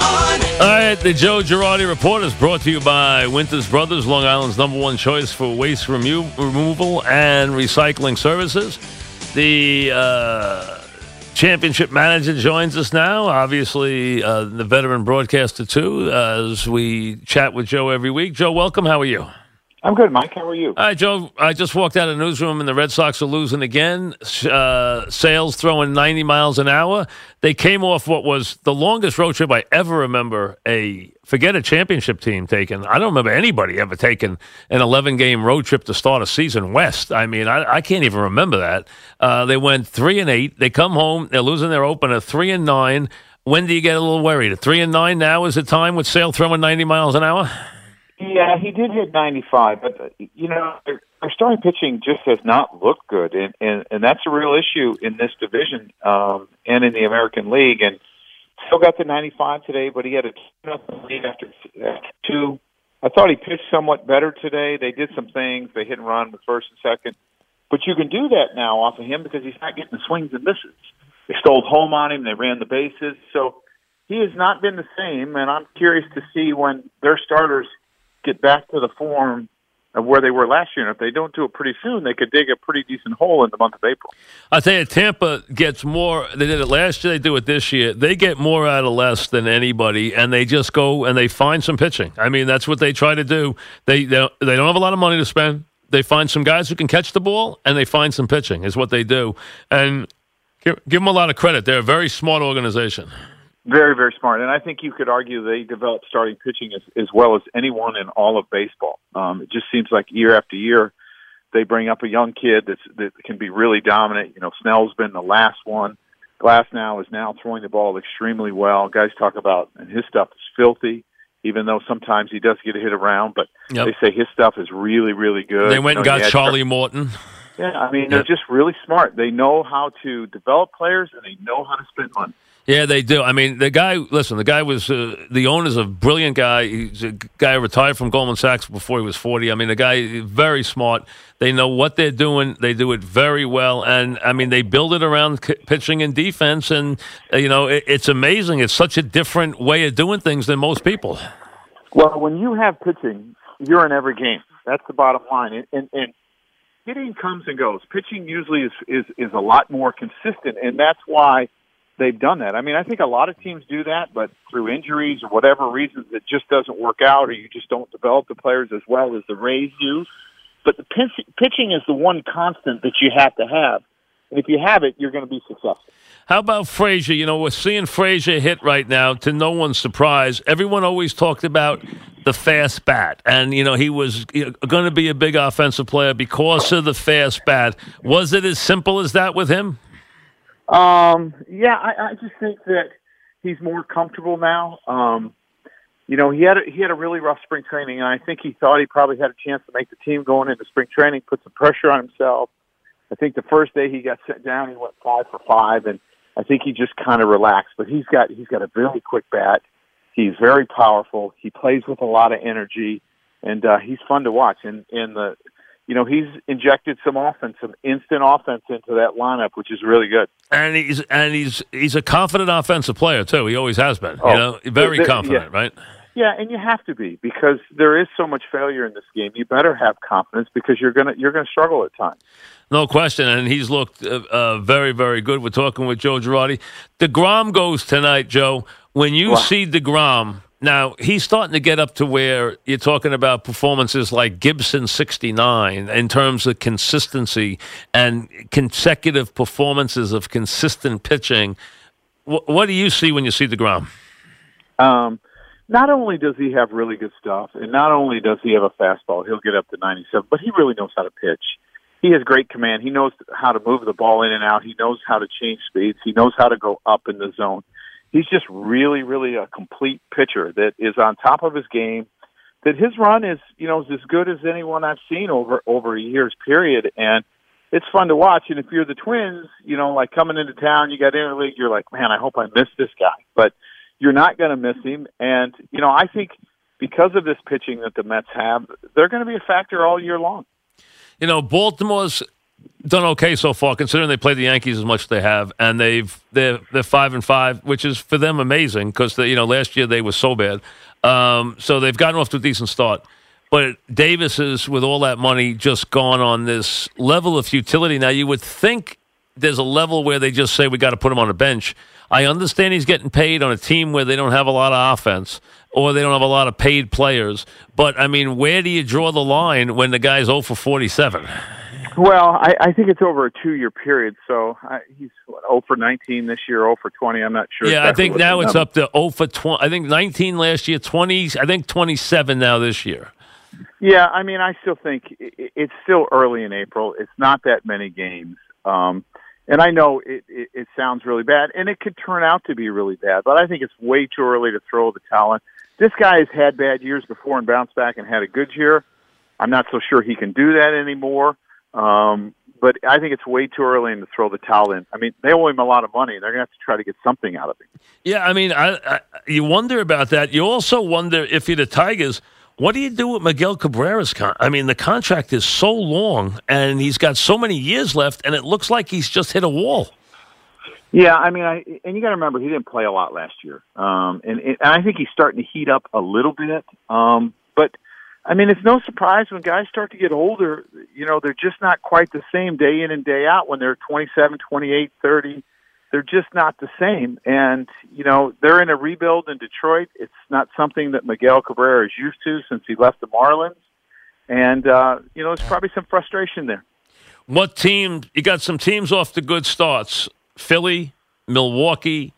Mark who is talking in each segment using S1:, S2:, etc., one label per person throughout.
S1: All right, the Joe Girardi Report is brought to you by Winters Brothers, Long Island's number one choice for waste remo- removal and recycling services. The uh, championship manager joins us now, obviously uh, the veteran broadcaster too, as we chat with Joe every week. Joe, welcome. How are you?
S2: I'm good, Mike. How are you?
S1: Right, Joe. I just walked out of the newsroom and the Red Sox are losing again. Uh, Sale's throwing 90 miles an hour. They came off what was the longest road trip I ever remember a forget a championship team taking. I don't remember anybody ever taking an 11 game road trip to start a season west. I mean, I, I can't even remember that. Uh, they went three and eight. They come home. They're losing their opener three and nine. When do you get a little worried? At three and nine now is the time with Sale throwing 90 miles an hour?
S2: Yeah, he did hit 95, but you know, their starting pitching just has not looked good, and and, and that's a real issue in this division um, and in the American League. And still got the 95 today, but he had a nothing lead after, two. I thought he pitched somewhat better today. They did some things. They hit and run the first and second, but you can do that now off of him because he's not getting the swings and misses. They stole home on him. They ran the bases, so he has not been the same. And I'm curious to see when their starters get back to the form of where they were last year. And if they don't do it pretty soon, they could dig a pretty decent hole in the month of April.
S1: I you, Tampa gets more. They did it last year. They do it this year. They get more out of less than anybody, and they just go and they find some pitching. I mean, that's what they try to do. They they don't, they don't have a lot of money to spend. They find some guys who can catch the ball, and they find some pitching. Is what they do, and give, give them a lot of credit. They're a very smart organization.
S2: Very, very smart. And I think you could argue they develop starting pitching as, as well as anyone in all of baseball. Um, it just seems like year after year, they bring up a young kid that's, that can be really dominant. You know, Snell's been the last one. Glasnow is now throwing the ball extremely well. Guys talk about, and his stuff is filthy, even though sometimes he does get a hit around, but yep. they say his stuff is really, really good.
S1: They went you know, and got Charlie Morton.
S2: Yeah, I mean, they're just really smart. They know how to develop players and they know how to spend money.
S1: Yeah, they do. I mean, the guy. Listen, the guy was uh, the owner's a brilliant guy. He's a guy retired from Goldman Sachs before he was forty. I mean, the guy very smart. They know what they're doing. They do it very well, and I mean, they build it around pitching and defense. And uh, you know, it, it's amazing. It's such a different way of doing things than most people.
S2: Well, when you have pitching, you're in every game. That's the bottom line. And, and, and hitting comes and goes. Pitching usually is, is is a lot more consistent, and that's why they've done that. I mean, I think a lot of teams do that, but through injuries or whatever reasons, it just doesn't work out, or you just don't develop the players as well as the Rays do. But the pitching is the one constant that you have to have. And if you have it, you're going to be successful.
S1: How about Frazier? You know, we're seeing Frazier hit right now to no one's surprise. Everyone always talked about the fast bat, and you know he was going to be a big offensive player because of the fast bat. Was it as simple as that with him?
S2: Um, yeah, I, I just think that he's more comfortable now. Um, you know, he had a, he had a really rough spring training, and I think he thought he probably had a chance to make the team going into spring training, put some pressure on himself. I think the first day he got sent down, he went five for five, and I think he just kind of relaxed. But he's got he's got a really quick bat. He's very powerful. He plays with a lot of energy, and uh, he's fun to watch. And and the you know, he's injected some offense, some instant offense into that lineup, which is really good.
S1: And he's and he's he's a confident offensive player too. He always has been. Oh, you know, very confident,
S2: yeah.
S1: right?
S2: Yeah, and you have to be because there is so much failure in this game. You better have confidence because you're gonna you're gonna struggle at times.
S1: No question, and he's looked uh, uh, very very good. We're talking with Joe Girardi. Degrom goes tonight, Joe. When you wow. see Degrom now, he's starting to get up to where you're talking about performances like Gibson 69 in terms of consistency and consecutive performances of consistent pitching. What, what do you see when you see DeGrom?
S2: Um, not only does he have really good stuff, and not only does he have a fastball, he'll get up to 97, but he really knows how to pitch. He has great command. He knows how to move the ball in and out. He knows how to change speeds. He knows how to go up in the zone he's just really, really a complete pitcher that is on top of his game. That his run is, you know, is as good as anyone I've seen over over a year's period, and it's fun to watch. And if you're the Twins, you know, like coming into town, you got interleague, you're like, man, I hope I miss this guy, but you're not going to miss him. And you know, I think because of this pitching that the Mets have, they're going to be a factor all year long.
S1: You know, Baltimore's done okay so far, considering they played the Yankees as much as they have, and they've they're they're five and five, which is for them amazing because you know last year they were so bad. Um, so they've gotten off to a decent start. But Davis is, with all that money, just gone on this level of futility. Now, you would think there's a level where they just say we got to put him on a bench. I understand he's getting paid on a team where they don't have a lot of offense or they don't have a lot of paid players. But I mean, where do you draw the line when the guy's 0 for 47?
S2: Well, I, I think it's over a two-year period. So I, he's what, 0 for 19 this year, 0 for 20. I'm not sure.
S1: Yeah,
S2: exactly
S1: I think now it's up to 0 for 20. I think 19 last year, 20. I think 27 now this year.
S2: Yeah, I mean, I still think i- i- it's still early in April. It's not that many games. Um, and I know it, it, it sounds really bad, and it could turn out to be really bad, but I think it's way too early to throw the in. This guy has had bad years before and bounced back and had a good year. I'm not so sure he can do that anymore. Um, but I think it's way too early to throw the towel in. I mean, they owe him a lot of money. They're going to have to try to get something out of him.
S1: Yeah, I mean, I, I, you wonder about that. You also wonder if you're the Tigers, what do you do with Miguel Cabrera's con? I mean, the contract is so long, and he's got so many years left, and it looks like he's just hit a wall.
S2: Yeah, I mean, I and you got to remember he didn't play a lot last year, um, and, and I think he's starting to heat up a little bit. Um, but I mean, it's no surprise when guys start to get older. You know, they're just not quite the same day in and day out. When they're twenty seven, twenty eight, thirty, they're just not the same. And you know, they're in a rebuild in Detroit. It's not something that Miguel Cabrera is used to since he left the Marlins. And uh, you know, there's probably some frustration there.
S1: What team? You got some teams off to good starts. Philly, Milwaukee,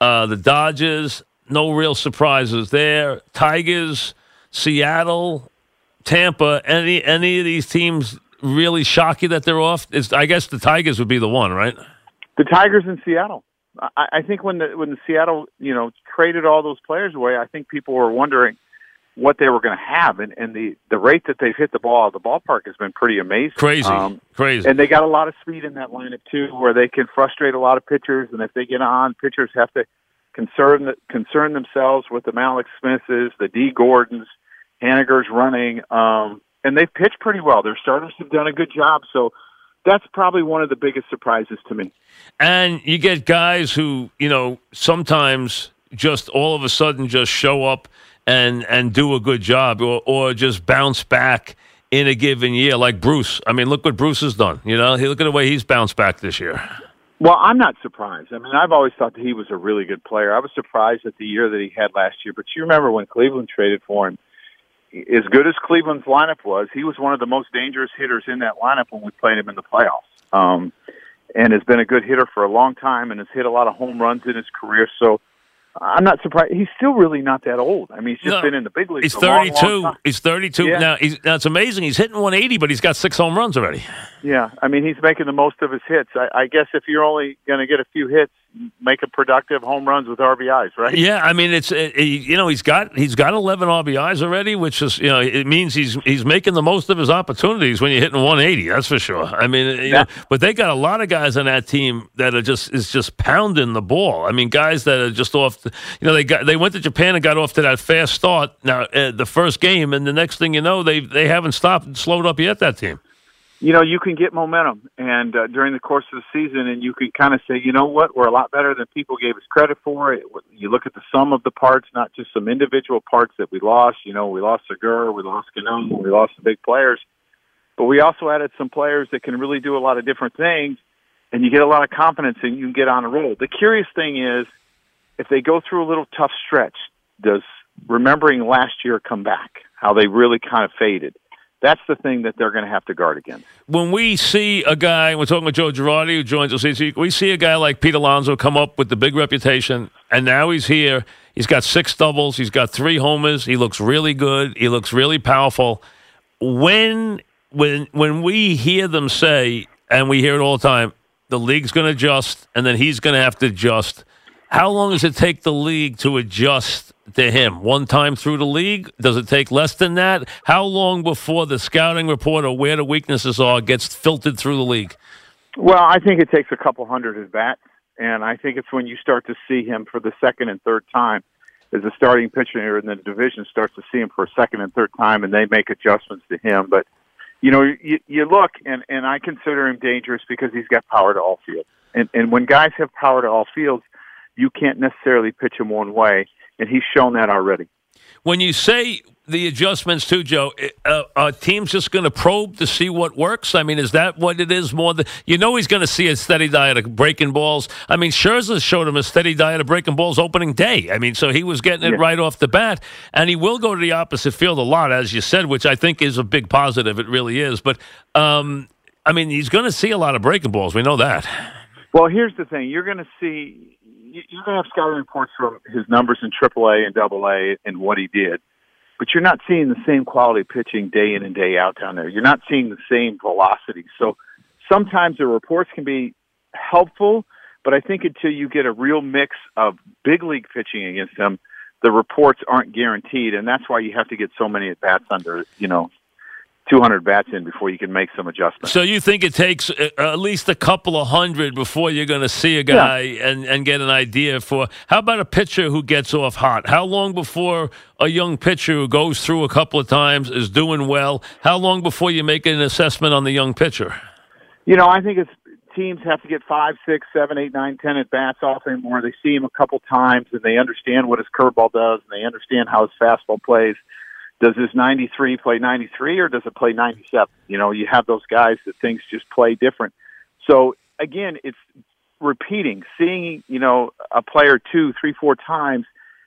S1: uh, the Dodgers. No real surprises there. Tigers, Seattle, Tampa. Any any of these teams really shock you that they're off? It's, I guess the Tigers would be the one, right?
S2: The Tigers in Seattle. I, I think when the when the Seattle you know traded all those players away, I think people were wondering what they were going to have, and, and the the rate that they've hit the ball out of the ballpark has been pretty amazing.
S1: Crazy,
S2: Um,
S1: crazy.
S2: and they got a lot of speed in that lineup too, where they can frustrate a lot of pitchers, and if they get on, pitchers have to concern concern themselves with the Mallex Smiths, the Dee Gordons, Haniger's running, um, and they've pitched pretty well. Their starters have done a good job, so that's probably one of the biggest surprises to me.
S1: And you get guys who, you know, sometimes just all of a sudden just show up and and do a good job or or just bounce back in a given year like Bruce. I mean, look what Bruce has done. You know, look at the way he's bounced back this year.
S2: Well, I'm not surprised. I mean, I've always thought that he was a really good player. I was surprised at the year that he had last year, but you remember when Cleveland traded for him, as good as Cleveland's lineup was, he was one of the most dangerous hitters in that lineup when we played him in the playoffs. Um, and has been a good hitter for a long time and has hit a lot of home runs in his career. So I'm not surprised. He's still really not that old. I mean, he's just
S1: No.
S2: been in the big leagues.
S1: He's
S2: a long,
S1: 32.
S2: long time.
S1: he's 32
S2: Yeah.
S1: now. He's, now it's amazing. He's hitting 180, but he's got six home runs already.
S2: Yeah, I mean, he's making the most of his hits. I, I guess if you're only going to get a few hits, make a productive home runs with RBIs, right?
S1: Yeah, I mean it's it, you know he's got he's got 11 RBIs already, which is you know it means he's he's making the most of his opportunities when you're hitting 180. That's for sure. I mean, you know, but they got a lot of guys on that team that are just is just pounding the ball. I mean, guys that are just off. The, you know, they got they went to Japan and got off to that fast start now uh, the first game, and the next thing you know, they they haven't stopped and slowed up yet. That team.
S2: You know, you can get momentum and uh, during the course of the season, and you can kind of say, you know what, we're a lot better than people gave us credit for. It, you look at the sum of the parts, not just some individual parts that we lost. You know, we lost Segura, we lost Cano, we lost the big players, but we also added some players that can really do a lot of different things, and you get a lot of confidence and you can get on a roll. The curious thing is, if they go through a little tough stretch, does remembering last year come back? How they really kind of faded. That's the thing that they're going to have to guard against.
S1: when we see a guy, we're talking with Joe Girardi, who joins us we see a guy like Pete Alonso come up with the big reputation, and now he's here. He's got six doubles. He's got three homers. He looks really good. He looks really powerful. When when when we hear them say, and we hear it all the time, the league's going to adjust, and then he's going to have to adjust. How long does it take the league to adjust to him? One time through the league? Does it take less than that? How long before the scouting report or where the weaknesses are gets filtered through the league?
S2: Well, I think it takes a couple hundred at bats, and I think it's when you start to see him for the second and third time as a starting pitcher in the division starts to see him for a second and third time, and they make adjustments to him. But you know, you, you look, and and I consider him dangerous because he's got power to all fields, and and when guys have power to all fields you can't necessarily pitch him one way, and he's shown that already.
S1: When you say the adjustments too, Joe, uh, are teams just going to probe to see what works? I mean, is that what it is more than you know? He's going to see a steady diet of breaking balls. I mean, Scherzer showed him a steady diet of breaking balls opening day. I mean, so he was getting it yeah. right off the bat, and he will go to the opposite field a lot, as you said, which I think is a big positive. It really is. But um, I mean, he's going to see a lot of breaking balls. We know that.
S2: Well, here's the thing: you're going to see you're going to have scouting reports from his numbers in AAA and AA and what he did, but you're not seeing the same quality pitching day in and day out down there. You're not seeing the same velocity. So sometimes the reports can be helpful, but I think until you get a real mix of big league pitching against him, the reports aren't guaranteed, and that's why you have to get so many at bats under you know 200 bats in before you can make some adjustments.
S1: So you think it takes uh, at least a couple of hundred before you're going to see a guy yeah. and, and get an idea for how about a pitcher who gets off hot? How long before a young pitcher who goes through a couple of times is doing well? How long before you make an assessment on the young pitcher?
S2: You know, I think it's teams have to get five, six, seven, eight, nine, ten at bats off him where they see him a couple times and they understand what his curveball does and they understand how his fastball plays does this 93 play 93 or does it play 97? You know, you have those guys that things just play different. So again, it's repeating, seeing, you know, a player two, three, four times,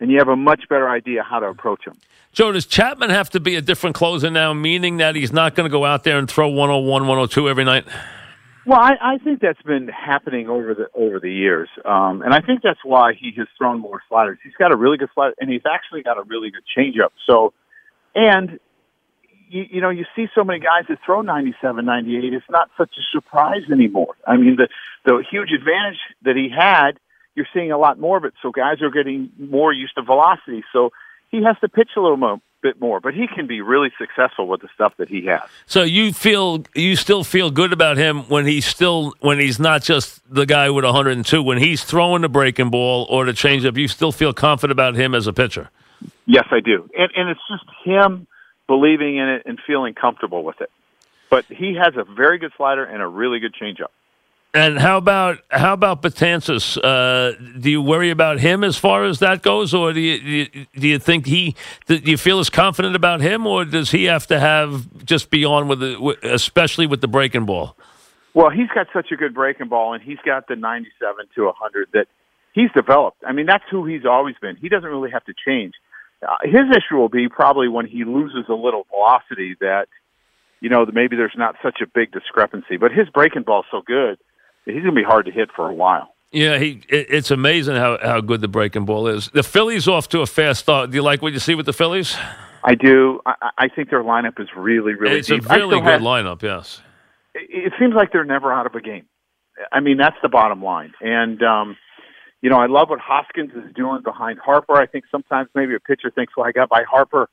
S2: and you have a much better idea how to approach him.
S1: Joe, does Chapman have to be a different closer now, meaning that he's not going to go out there and throw 101, 102 every night?
S2: Well, I, I think that's been happening over the over the years, um, and I think that's why he has thrown more sliders. He's got a really good slider, and he's actually got a really good changeup. So and you, you know, you see so many guys that throw 97, 98. It's not such a surprise anymore. I mean, the the huge advantage that he had, you're seeing a lot more of it. So guys are getting more used to velocity. So he has to pitch a little more, bit more, but he can be really successful with the stuff that he has.
S1: So you feel you still feel good about him when he's still when he's not just the guy with 102 when he's throwing the breaking ball or the changeup. You still feel confident about him as a pitcher.
S2: Yes, I do, and and it's just him believing in it and feeling comfortable with it. But he has a very good slider and a really good changeup.
S1: And how about how about Betances? Uh, do you worry about him as far as that goes, or do you, do you, do you think he do you feel as confident about him, or does he have to have just be on with the, especially with the breaking ball?
S2: Well, he's got such a good breaking ball, and he's got the ninety-seven to hundred that he's developed. I mean, that's who he's always been. He doesn't really have to change. Uh, his issue will be probably when he loses a little velocity that, you know, maybe there's not such a big discrepancy. But his breaking ball's so good, he's going to be hard to hit for a while.
S1: Yeah, he. It's amazing how, how good the breaking ball is. The Phillies off to a fast start. Do you like what you see with the Phillies?
S2: I do. I, I think their lineup is really, really.
S1: It's
S2: deep.
S1: a really good have, lineup. Yes.
S2: It, it seems like they're never out of a game. I mean, that's the bottom line. And um, you know, I love what Hoskins is doing behind Harper. I think sometimes maybe a pitcher thinks, well, I got by Harper,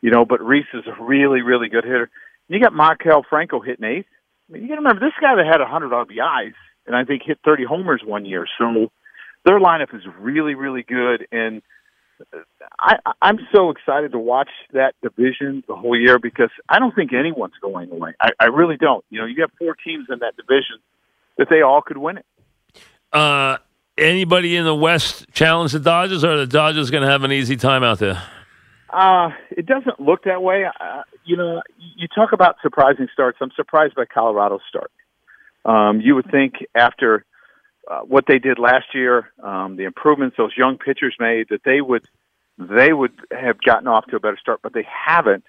S2: you know, but Rhys is a really, really good hitter. You got Maikel Franco hitting eighth. I mean, you got to remember this guy that had 100 RBIs and I think hit 30 homers one year. So their lineup is really, really good. And I, I'm so excited to watch that division the whole year because I don't think anyone's going away. I, I really don't. You know, you have four teams in that division that they all could win it.
S1: Uh, anybody in the West challenge the Dodgers, or the Dodgers going to have an easy time out there?
S2: Uh, it doesn't look that way. Uh, you know, you talk about surprising starts. I'm surprised by Colorado's start. Um, you would think after uh, what they did last year, um, the improvements those young pitchers made, that they would they would have gotten off to a better start, but they haven't.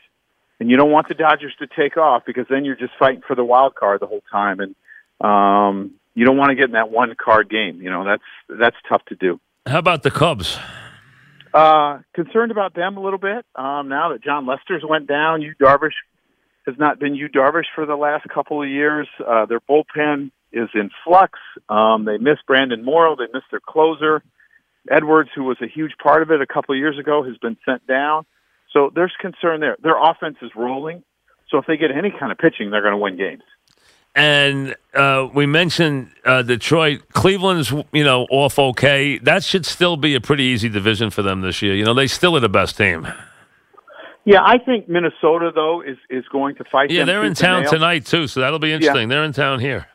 S2: And you don't want the Dodgers to take off because then you're just fighting for the wild card the whole time. And um, you don't want to get in that one card game. You know, that's that's tough to do.
S1: How about the Cubs?
S2: Uh, concerned about them a little bit. Um, now that Jon Lester's went down, Yu Darvish has not been Yu Darvish for the last couple of years. Uh, their bullpen is in flux. Um, they miss Brandon Morrow. They miss their closer. Edwards, who was a huge part of it a couple of years ago, has been sent down. So there's concern there. Their offense is rolling. So if they get any kind of pitching, they're going to win games.
S1: And uh, we mentioned uh, Detroit. Cleveland's, you know, off okay. That should still be a pretty easy division for them this year. You know, they still are the best team.
S2: Yeah, I think Minnesota though is is going to fight.
S1: Yeah, they're in town
S2: nail.
S1: tonight too, so that'll be interesting. They're in town here.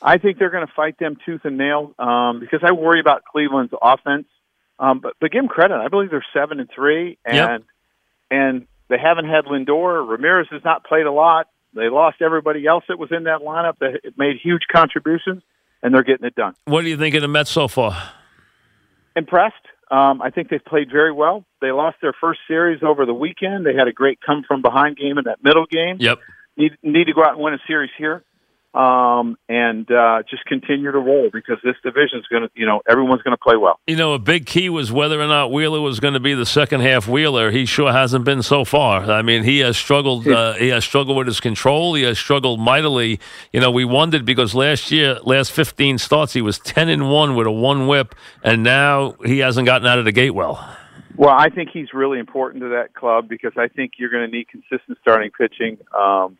S2: I think they're going to fight them tooth and nail um, because I worry about Cleveland's offense. Um, but but give them credit. I believe they're seven and three, and
S1: Yep.
S2: and they haven't had Lindor. Ramirez has not played a lot. They lost everybody else that was in that lineup that made huge contributions, and they're getting it done.
S1: What do you think of the Mets so far?
S2: Impressed. Um, I think they've played very well. They lost their first series over the weekend. They had a great come from behind game in that middle game.
S1: Yep.
S2: need need to go out and win a series here, um, and uh, just continue to roll because this division is going to, you know, everyone's going to play well.
S1: You know, a big key was whether or not Wheeler was going to be the second half Wheeler. He sure hasn't been so far. I mean, he has struggled. Uh, he has struggled with his control. He has struggled mightily. You know, we wondered because last year, last fifteen starts, he was ten and one with a one WHIP, and now he hasn't gotten out of the gate well.
S2: Well, I think he's really important to that club because I think you're going to need consistent starting pitching. Um,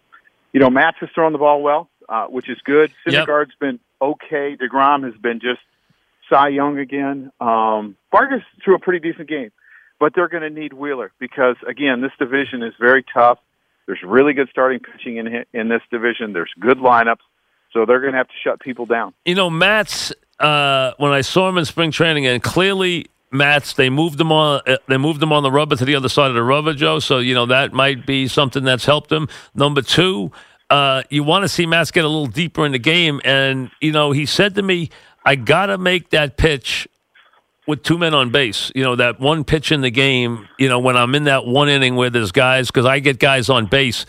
S2: you know, Matz has thrown the ball well, uh, which is good.
S1: Yep.
S2: Syndergaard's been okay. Degrom has been just Cy Young again. Um, Vargas threw a pretty decent game, but they're going to need Wheeler because again, this division is very tough. There's really good starting pitching in in this division. There's good lineups, so they're going to have to shut people down.
S1: You know, Matz. Uh, when I saw him in spring training, and clearly Matz, they moved him on. Uh, they moved him on the rubber to the other side of the rubber, Joe. So you know that might be something that's helped him. Number two, uh, you want to see Matz get a little deeper in the game, and you know he said to me, "I gotta make that pitch." With two men on base, you know that one pitch in the game. You know when I'm in that one inning where there's guys, because I get guys on base.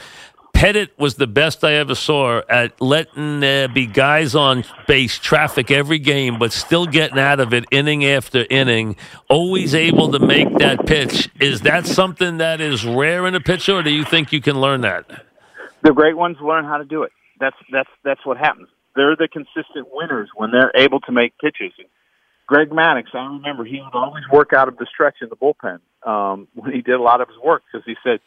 S1: Pettitte was the best I ever saw at letting there be guys on base, traffic every game, but still getting out of it inning after inning. Always able to make that pitch. Is that something that is rare in a pitcher, or do you think you can learn that?
S2: The great ones learn how to do it. That's that's that's what happens. They're the consistent winners when they're able to make pitches. And Greg Maddux, I remember he would always work out of the stretch in the bullpen um, when he did a lot of his work because he said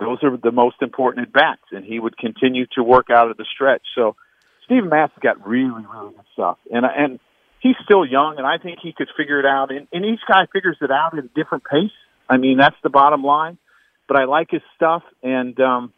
S2: those are the most important at bats, and he would continue to work out of the stretch. So Steve Matz got really really good stuff, and and he's still young, and I think he could figure it out. And, and each guy figures it out at a different pace. I mean, that's the bottom line. But I like his stuff, and um,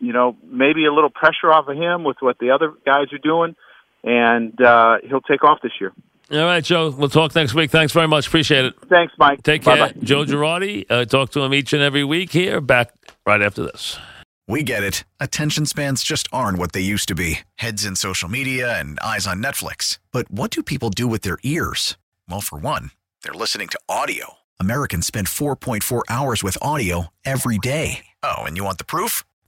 S2: you know, maybe a little pressure off of him with what the other guys are doing, and uh, he'll take off this year.
S1: All right, Joe. We'll talk next week. Thanks very much. Appreciate it.
S2: Thanks, Mike.
S1: Take care.
S2: Bye-bye.
S1: Joe Girardi. Uh, talk to him each and every week here. Back right after this.
S3: We get it. Attention spans just aren't what they used to be heads in social media and eyes on Netflix. But what do people do with their ears? Well, for one, they're listening to audio. Americans spend 4.4 hours with audio every day. Oh, and you want the proof?